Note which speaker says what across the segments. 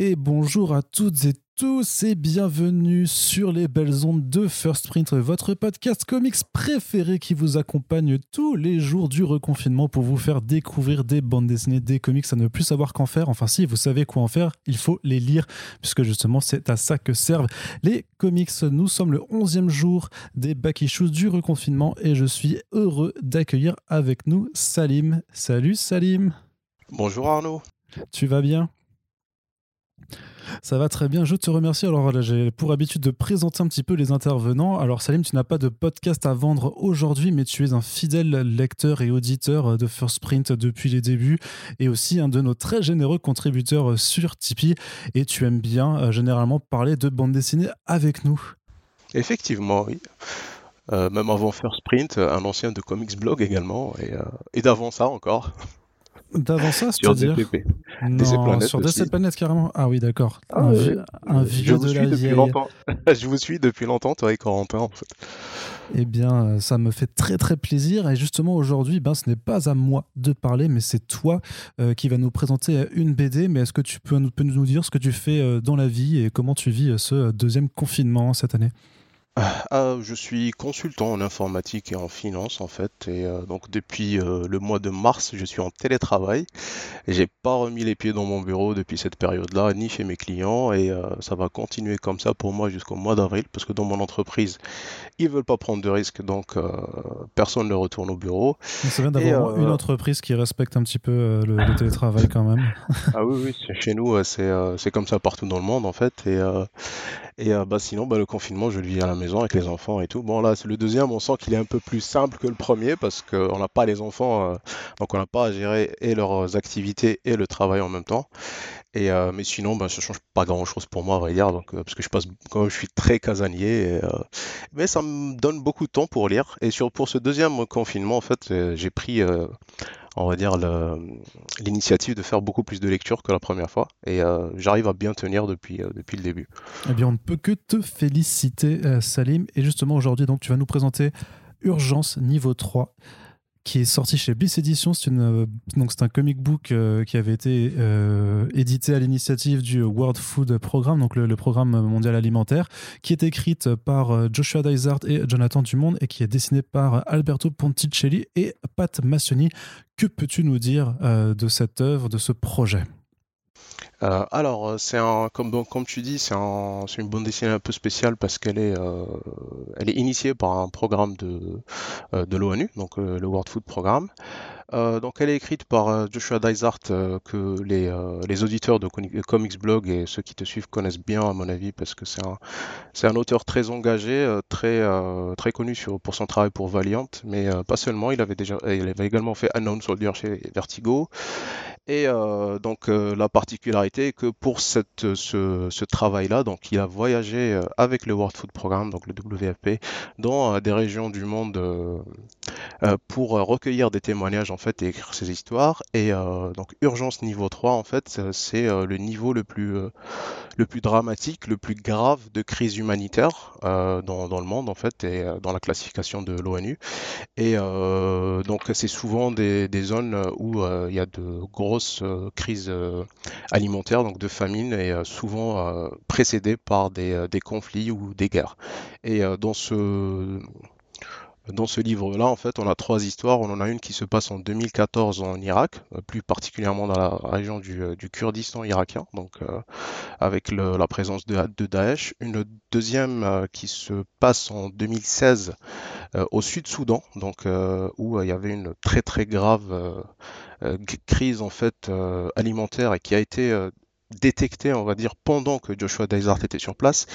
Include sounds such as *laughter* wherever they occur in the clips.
Speaker 1: et bonjour à toutes et tous et bienvenue sur les belles ondes de First Print, votre podcast comics préféré qui vous accompagne tous les jours du reconfinement pour vous faire découvrir des bandes dessinées, des comics à ne plus savoir qu'en faire. Enfin si, vous savez quoi en faire, il faut les lire puisque justement c'est à ça que servent les comics. Nous sommes le 11e jour des back issues du reconfinement et je suis heureux d'accueillir avec nous Salim. Salut Salim.
Speaker 2: Bonjour Arnaud.
Speaker 1: Tu vas bien? Ça va très bien, je te remercie. Alors j'ai pour habitude de présenter un petit peu les intervenants. Alors Salim, tu n'as pas de podcast à vendre aujourd'hui, mais tu es un fidèle lecteur et auditeur de First Print depuis les débuts et aussi un de nos très généreux contributeurs sur Tipeee. Et tu aimes bien euh, généralement parler de bande dessinée avec nous.
Speaker 2: Effectivement, oui. Euh, même avant First Print, un ancien de Comics Blog également, euh, et d'avant ça encore.
Speaker 1: D'avant ça, c'est-à-dire sur DC Planète carrément. Ah oui, d'accord. Ah, un, vieux de la vieille. *laughs*
Speaker 2: je vous suis depuis longtemps, toi et Corentin, en fait.
Speaker 1: Eh bien, euh, ça me fait très très plaisir. Et justement, aujourd'hui, ben, ce n'est pas à moi de parler, mais c'est toi euh, qui va nous présenter une BD. Mais est-ce que tu peux, peux nous dire ce que tu fais euh, dans la vie et comment tu vis ce deuxième confinement cette année?
Speaker 2: Ah, je suis consultant en informatique et en finance en fait, et euh, donc depuis euh, le mois de mars, je suis en télétravail. J'ai pas remis les pieds dans mon bureau depuis cette période-là, ni chez mes clients, et euh, ça va continuer comme ça pour moi jusqu'au mois d'avril, parce que dans mon entreprise, ils veulent pas prendre de risques, donc personne ne retourne au bureau.
Speaker 1: C'est bien d'avoir une entreprise qui respecte un petit peu le, télétravail quand même. *laughs*
Speaker 2: ah oui, oui, chez nous, c'est comme ça partout dans le monde en fait, et et bah, sinon, bah, le confinement, je le vis à la maison avec les enfants et tout. Bon, là, c'est le deuxième, on sent qu'il est un peu plus simple que le premier parce qu'on n'a pas les enfants, euh, donc on n'a pas à gérer et leurs activités et le travail en même temps. Et, euh, mais sinon, bah, ça change pas grand chose pour moi, à vrai dire, donc, parce que je passe, quand je suis très casanier, mais ça me donne beaucoup de temps pour lire. Et sur, pour ce deuxième confinement, en fait, j'ai pris on va dire, l'initiative de faire beaucoup plus de lectures que la première fois. Et euh, j'arrive à bien tenir depuis, euh, depuis le début.
Speaker 1: Eh bien, on ne peut que te féliciter, euh, Salim. Et justement, aujourd'hui, donc, tu vas nous présenter Urgence niveau 3 qui est sorti chez Bliss Edition. C'est une, donc c'est un comic book qui avait été édité à l'initiative du World Food Programme, donc le, programme mondial alimentaire, qui est écrite par Joshua Dysart et Jonathan Dumont et qui est dessiné par Alberto Ponticelli et Pat Massoni, que peux-tu nous dire euh, de cette œuvre, de ce projet?
Speaker 2: Euh, alors, euh, c'est comme, tu dis, c'est un, une bande dessinée un peu spéciale parce qu'elle est, est initiée par un programme de, l'ONU, donc le World Food Programme. Euh, donc elle est écrite par euh, Joshua Dysart, euh, que les, auditeurs de Comics Blog et ceux qui te suivent connaissent bien à mon avis parce que c'est un, auteur très engagé, très, connu pour son travail pour Valiant, mais pas seulement, il avait, il avait également fait Unknown Soldier chez Vertigo. Et donc la particularité est que pour cette, ce, travail-là, donc il a voyagé avec le World Food Programme, donc le WFP, dans des régions du monde pour recueillir des témoignages en fait et écrire ses histoires. Et euh, donc urgence niveau 3 en fait c'est euh, le niveau le plus euh, le plus dramatique, le plus grave de crise humanitaire dans, le monde en fait et dans la classification de l'ONU. Et donc c'est souvent des, des, zones où il y a de grosses crises alimentaires, donc de famine et souvent précédées par des, conflits ou des guerres. Et dans ce dans ce livre-là, en fait, on a trois histoires. On en a une qui se passe en 2014 en Irak, euh, plus particulièrement dans la région du, euh, Kurdistan irakien, donc euh, avec la présence de, de, Daesh. Une deuxième qui se passe en 2016 au Sud-Soudan, donc où il y avait une très très grave crise en fait alimentaire et qui a été détecté, on va dire, pendant que Joshua Dysart était sur place.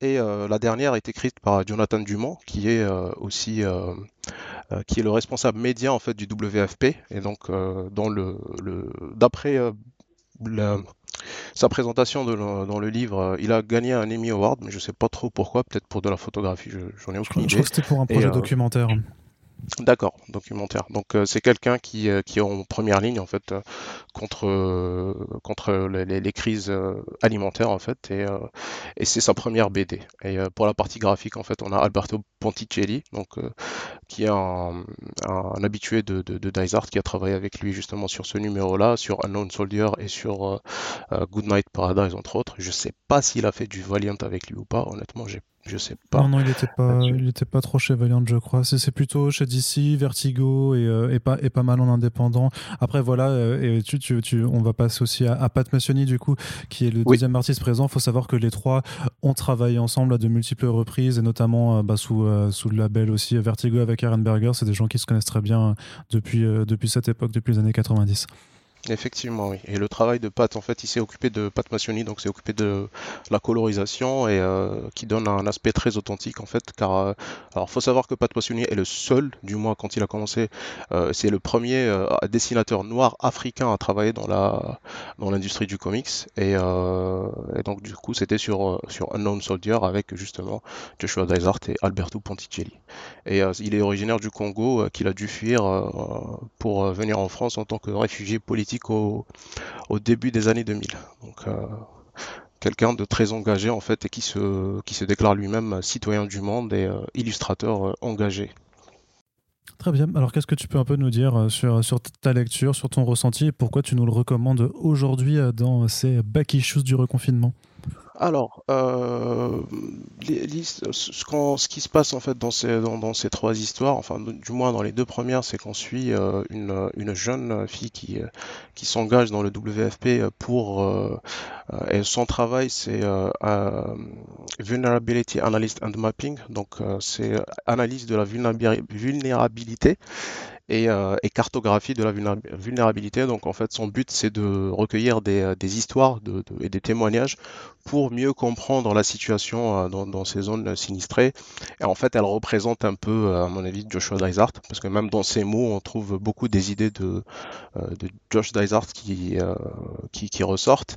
Speaker 2: Et euh, la dernière est écrite par Jonathan Dumont, qui est euh, aussi euh, qui est le responsable média en fait du WFP. Et donc, dans le, d'après sa présentation dans le livre, il a gagné un Emmy Award, mais je sais pas trop pourquoi, peut-être pour de la photographie, j'en ai aucune
Speaker 1: idée. Je crois que c'était pour un projet documentaire.
Speaker 2: D'accord, documentaire. Donc euh, c'est quelqu'un qui, euh, qui est en première ligne en fait euh, contre, contre les, crises alimentaires en fait et, et c'est sa première BD. Et pour la partie graphique en fait on a Alberto Ponticelli donc qui est un, habitué de, de, qui a travaillé avec lui justement sur ce numéro-là, sur Unknown Soldier et sur euh, Goodnight Paradise entre autres. Je sais pas s'il a fait du Valiant avec lui ou pas, honnêtement j'ai je sais pas.
Speaker 1: Non, non, il était pas, il était pas trop chez Valiant, je crois. C'est plutôt chez DC, Vertigo et, euh, et pas, et pas mal en indépendant. Après, voilà, euh, et tu, tu, tu, on va passer aussi à, à Pat Messioni, du coup, qui est le
Speaker 2: Oui.
Speaker 1: deuxième artiste présent. faut savoir que les trois ont travaillé ensemble à de multiples reprises et notamment euh, bah, sous, sous le label aussi Vertigo avec Aaron Berger. C'est des gens qui se connaissent très bien depuis, depuis cette époque, depuis les années 90.
Speaker 2: Effectivement, oui. Et le travail de Pat, en fait, il s'est occupé de Pat Massioni, donc s'est occupé de la colorisation et euh, qui donne un aspect très authentique, en fait. Car, euh, alors, faut savoir que Pat Massioni est le seul, du moins quand il a commencé, euh, c'est le premier euh, dessinateur noir africain à travailler dans la dans l'industrie du comics. Et, donc, du coup, c'était sur sur Unknown Soldier avec justement Joshua Dysart et Alberto Ponticelli. Et il est originaire du Congo, qu'il a dû fuir pour venir en France en tant que réfugié politique au, début des années 2000. Donc euh, quelqu'un de très engagé en fait et qui se, qui se déclare lui-même citoyen du monde et euh, illustrateur euh, engagé.
Speaker 1: Très bien. Alors, qu'est-ce que tu peux un peu nous dire sur, sur ta lecture, sur ton ressenti et pourquoi tu nous le recommandes aujourd'hui dans ces back issues du reconfinement?
Speaker 2: Alors, euh, ce, qui se passe en fait dans ces, dans, ces trois histoires, enfin du moins dans les deux premières, c'est qu'on suit euh, une, une jeune fille qui, euh, s'engage dans le WFP pour et son travail c'est Vulnerability Analyst and Mapping, donc c'est analyse de la vulnérabi- vulnérabilité et, euh, et cartographie de la vulnéra- vulnérabilité. Donc en fait, son but, c'est de recueillir des, euh, histoires et des témoignages pour mieux comprendre la situation euh, dans, ces zones sinistrées. Et en fait, elle représente un peu, à mon avis, Joshua Dysart, parce que même dans ses mots, on trouve beaucoup des idées de, de Josh Dysart qui, qui, ressortent.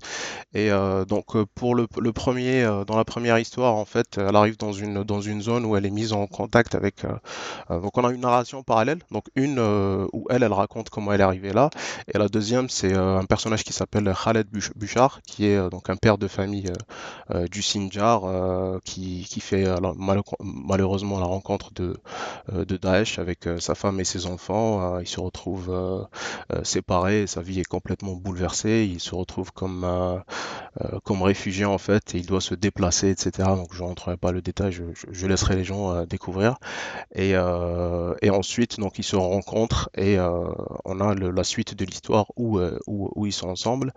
Speaker 2: Et donc pour le, premier, dans la première histoire, en fait, elle arrive dans une, dans une zone où elle est mise en contact avec... donc on a une narration parallèle, donc une euh, où elle, elle raconte comment elle est arrivée là, et la deuxième c'est euh, un personnage qui s'appelle Khaled Buchar, qui est euh, donc un père de famille du Sinjar, qui, fait malheureusement la rencontre de, de Daesh avec sa femme et ses enfants. Il se retrouve euh, séparé, sa vie est complètement bouleversée, il se retrouve comme, euh, euh, comme réfugié en fait, et il doit se déplacer, etc. Donc je rentrerai pas le détail, je, laisserai les gens découvrir. Et, ensuite, donc, ils se rencontrent et on a la suite de l'histoire où, où, ils sont ensemble.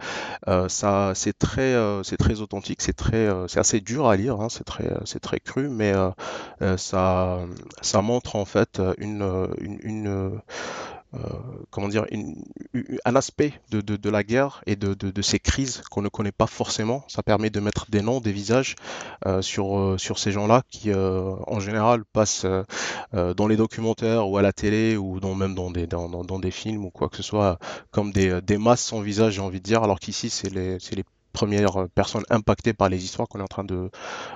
Speaker 2: C'est très, très authentique, c'est assez dur à lire, hein, c'est très, très cru, mais ça, ça montre en fait une, comment dire, un aspect de, de, la guerre et de, de, ces crises qu'on ne connaît pas forcément. Ça permet de mettre des noms, des visages euh, sur, euh, sur ces gens-là qui, euh, en général, passent euh, euh, dans les documentaires ou à la télé ou dans, même dans des, dans, dans, des films ou quoi que ce soit, comme des, des masses sans visage, j'ai envie de dire, alors qu'ici, c'est les premières personnes impactées par les histoires qu'on est en train de,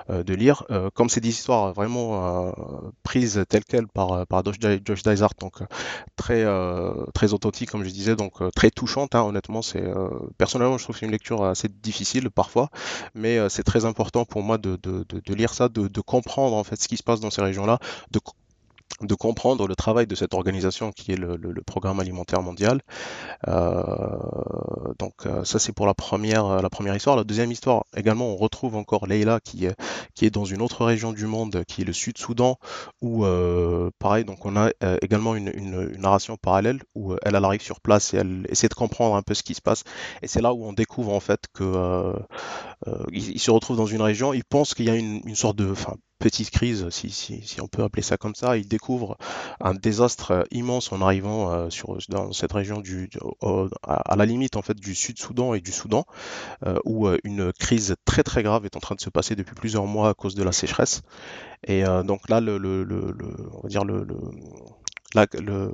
Speaker 2: euh, de lire. Euh, comme c'est des histoires vraiment euh, prises telles quelles par, par Josh, Dysart, donc très, très authentique, comme je disais, donc très touchante, hein, honnêtement. Personnellement, je trouve que c'est une lecture assez difficile parfois, mais c'est très important pour moi de, de, de, lire ça, de, de comprendre en fait ce qui se passe dans ces régions-là, de de comprendre le travail de cette organisation qui est le, Programme alimentaire mondial. Euh, donc euh, ça c'est pour la première, la première histoire. La deuxième histoire, également, on retrouve encore Leila qui est, qui est dans une autre région du monde, qui est le Sud-Soudan, où euh, pareil, donc on a également une, une, narration parallèle où elle arrive sur place et elle essaie de comprendre un peu ce qui se passe. Et c'est là où on découvre en fait que euh, il, il, se retrouve dans une région, il pense qu'il y a une, sorte de, enfin, petite crise, si, on peut appeler ça comme ça. Il découvre un désastre immense en arrivant euh, dans cette région du, à la limite en fait du Sud-Soudan et du Soudan, euh, où une crise très très grave est en train de se passer depuis plusieurs mois à cause de la sécheresse. Et euh, donc là, on va dire le, le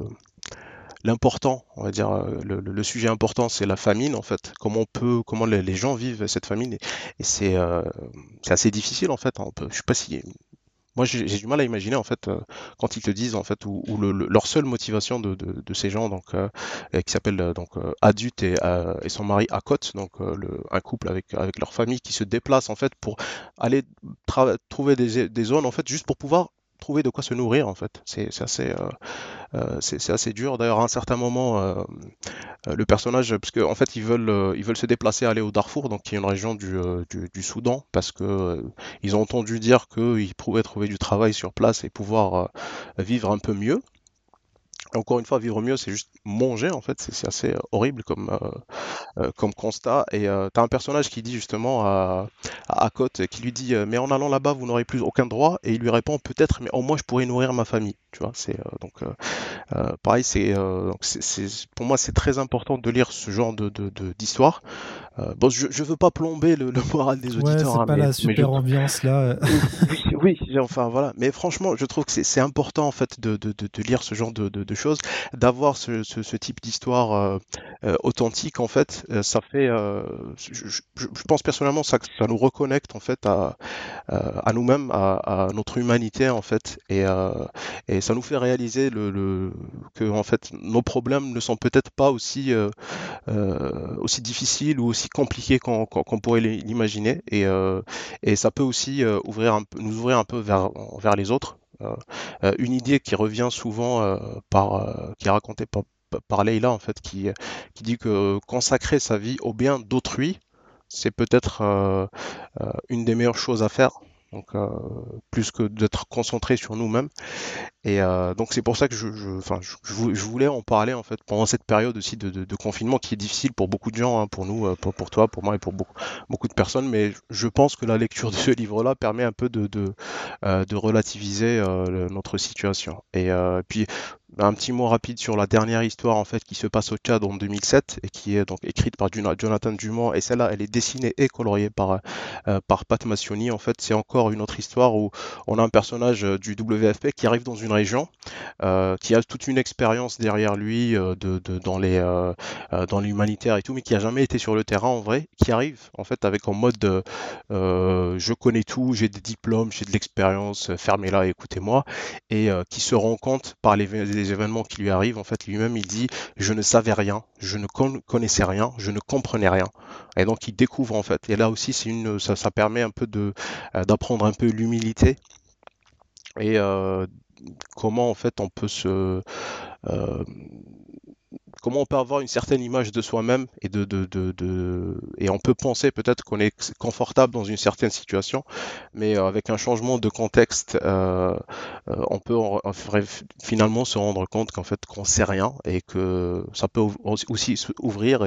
Speaker 2: l'important, on va dire, le, le, le, sujet important, c'est la famine en fait. Comment on peut, comment les, gens vivent cette famine, et, et c'est euh, assez difficile en fait. On peut, je sais pas si moi, j'ai du mal à imaginer en fait quand ils te disent en fait où, leur seule motivation de, ces gens donc qui s'appelle donc Adut et, et, son mari Akot, donc un couple avec avec leur famille qui se déplace en fait pour aller trouver des zones en fait juste pour pouvoir trouver de quoi se nourrir en fait. C'est assez, euh, euh, assez dur. D'ailleurs, à un certain moment, euh, le personnage, parce qu'en en fait, ils veulent, se déplacer, aller au Darfour, donc qui est une région du, du, Soudan, parce que ils ont entendu dire qu'ils pouvaient trouver du travail sur place et pouvoir vivre un peu mieux encore une fois, vivre mieux, c'est juste manger, en fait, c'est assez euh, horrible comme, euh, euh, comme constat. Et tu as un personnage qui dit justement à, à Akot, qui lui dit Mais en allant là-bas, vous n'aurez plus aucun droit. Et il lui répond Peut-être, mais au moins, je pourrais nourrir ma famille. Tu vois, c'est donc pareil, c'est pour moi, c'est très important de lire ce genre d'histoire. De, euh, bon, je, je veux pas plomber le, moral des auditeurs.
Speaker 1: Ouais, c'est
Speaker 2: hein,
Speaker 1: pas la super ambiance là. *laughs*
Speaker 2: oui, oui, enfin voilà. Mais franchement, je trouve que c'est important en fait de, de, de, lire ce genre de, de choses, d'avoir ce, ce, type d'histoire euh, euh, authentique en fait. ça fait, je, pense personnellement, ça, ça nous reconnecte en fait à, à nous-mêmes, à, notre humanité en fait, et, et ça nous fait réaliser le, le, que en fait nos problèmes ne sont peut-être pas aussi aussi difficiles ou aussi compliqué qu'on pourrait l'imaginer et, euh, et, ça peut aussi euh, ouvrir un, nous ouvrir un peu vers, les autres. Euh, une idée qui revient souvent par, qui est racontée par, par Leila en fait, qui, dit que consacrer sa vie au bien d'autrui, c'est peut-être une des meilleures choses à faire plus que d'être concentré sur nous-mêmes. Et euh, donc c'est pour ça que je, voulais en parler en fait pendant cette période aussi de, confinement qui est difficile pour beaucoup de gens, hein, pour nous, euh, pour, toi, pour moi et pour beaucoup, de personnes. Mais je pense que la lecture de ce livre-là permet un peu de, euh, relativiser notre situation. Et puis un petit mot rapide sur la dernière histoire en fait qui se passe au Tchad en 2007 et qui est donc écrite par Jonathan Dumont et celle-là elle est dessinée et coloriée par par Pat Massioni en fait c'est encore une autre histoire où on a un personnage du WFP qui arrive dans une euh, qui a toute une expérience derrière lui euh, euh, dans l'humanitaire et tout, mais qui a jamais été sur le terrain en vrai, qui arrive en fait avec en mode je connais tout, j'ai des diplômes, j'ai de l'expérience, fermez-la, écoutez-moi, et qui se rend compte par les, événements qui lui arrivent, en fait lui-même il dit je ne savais rien, je ne connaissais rien, je ne comprenais rien, et donc il découvre en fait. Et là aussi c'est une ça, permet un peu d'apprendre un peu l'humilité et euh, comment en fait on peut se euh, comment on peut avoir une certaine image de soi-même et on peut penser peut-être qu'on est confortable dans une certaine situation, mais euh, avec un changement de contexte, euh, euh, on peut finalement se rendre compte qu'en fait qu'on sait rien et que ça peut aussi ouvrir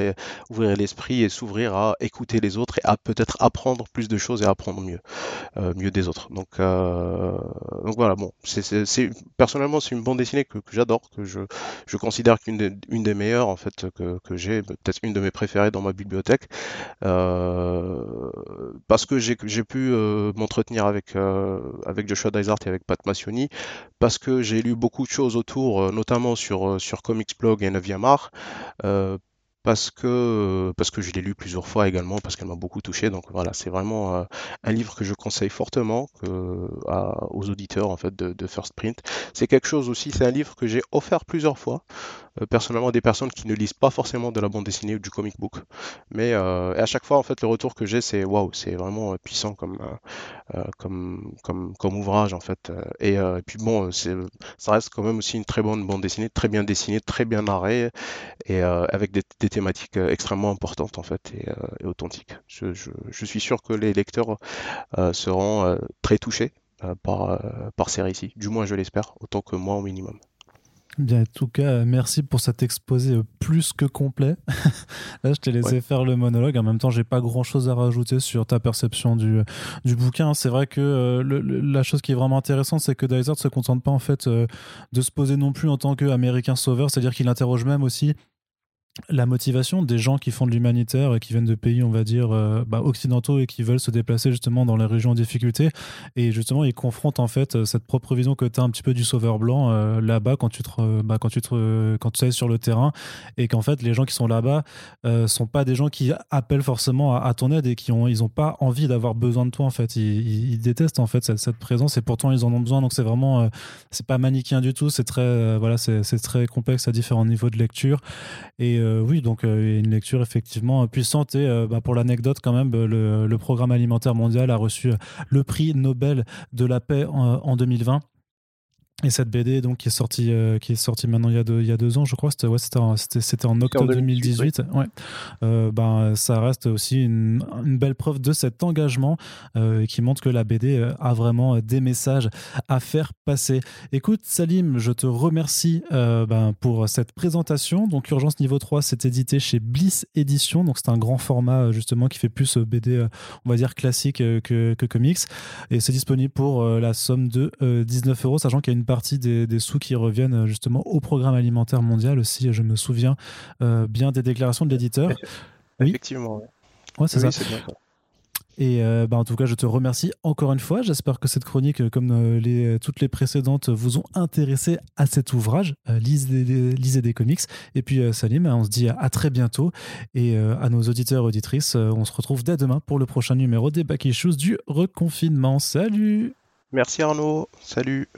Speaker 2: l'esprit et s'ouvrir à écouter les autres et à peut-être apprendre plus de choses et apprendre mieux, mieux des autres. Donc, voilà, bon, c'est personnellement c'est une bande dessinée que, j'adore, que je, considère qu'une une des meilleures en fait que, j'ai, peut-être une de mes préférées dans ma bibliothèque, euh, parce que j'ai pu euh, m'entretenir avec, euh, avec Joshua Dysart et avec Pat Massioni, parce que j'ai lu beaucoup de choses autour, notamment sur, sur Comics Blog et 9e art, parce que, parce que je l'ai lu plusieurs fois également, parce qu'elle m'a beaucoup touché. Donc voilà, c'est vraiment un livre que je conseille fortement aux auditeurs en fait de, First Print. C'est quelque chose aussi, c'est un livre que j'ai offert plusieurs fois. Euh, personnellement des personnes qui ne lisent pas forcément de la bande dessinée ou du comic book. Mais euh, à chaque fois, en fait, le retour que j'ai, c'est waouh, c'est vraiment euh, puissant comme, comme, comme, ouvrage, en fait. Et, puis bon, ça reste quand même aussi une très bonne bande dessinée, très bien dessinée, très bien narrée, et avec des, thématiques extrêmement importantes, en fait, et, authentiques. Je, je, je, suis sûr que les lecteurs seront très touchés par, par ces récits. Du moins, je l'espère, autant que moi au minimum.
Speaker 1: Bien, en tout cas, merci pour cet exposé euh, plus que complet. *laughs* Là, je t'ai laissé faire le monologue. En même temps, j'ai pas grand chose à rajouter sur ta perception du, du bouquin. C'est vrai que euh, la chose qui est vraiment intéressante, c'est que Dysart se contente pas en fait euh, de se poser non plus en tant qu'Américain sauveur, c'est-à-dire qu'il interroge même aussi la motivation des gens qui font de l'humanitaire et qui viennent de pays, on va dire, euh, bah, occidentaux et qui veulent se déplacer justement dans les régions en difficulté. Et justement, ils confrontent en fait cette propre vision que tu as un petit peu du sauveur blanc euh, là-bas quand tu te, bah, quand tu te, quand tu es sur le terrain et qu'en fait, les gens qui sont là-bas euh, sont pas des gens qui appellent forcément à, ton aide et qui ont, ils ont pas envie d'avoir besoin de toi en fait. Ils, détestent en fait cette, présence et pourtant ils en ont besoin. Donc c'est vraiment, c'est pas manichéen du tout. C'est très, voilà, c'est très complexe à différents niveaux de lecture et euh, oui, donc euh, une lecture effectivement puissante. Et euh, bah, pour l'anecdote, quand même, le, Programme alimentaire mondial a reçu le prix Nobel de la paix en 2020. Et cette BD donc qui est sortie euh, qui est sortie maintenant il y a deux, il y a deux ans je crois c'était ouais, c'était en, c'était en octobre 2018, ouais. euh, ben ça reste aussi une, une, belle preuve de cet engagement euh, qui montre que la BD a vraiment des messages à faire passer. Écoute Salim, je te remercie ben, pour cette présentation. Donc Urgence niveau 3 c'est édité chez Bliss Édition donc c'est un grand format justement qui fait plus BD on va dire classique que, que comics et c'est disponible pour la somme de 19 euros sachant qu'il y a une partie des, sous qui reviennent euh, justement au programme alimentaire mondial aussi. Je me souviens euh, bien des déclarations de l'éditeur.
Speaker 2: Effectivement.
Speaker 1: Ouais, c'est ça. Et euh, bah, en tout cas, je te remercie encore une fois. J'espère que cette chronique, comme les, toutes les précédentes, vous ont intéressé à cet ouvrage. lisez, des, comics. Et puis, Salim, on se dit à, très bientôt. Et à nos auditeurs et auditrices, on se retrouve dès demain pour le prochain numéro des Back Issues du reconfinement. Salut
Speaker 2: Merci Arnaud. Salut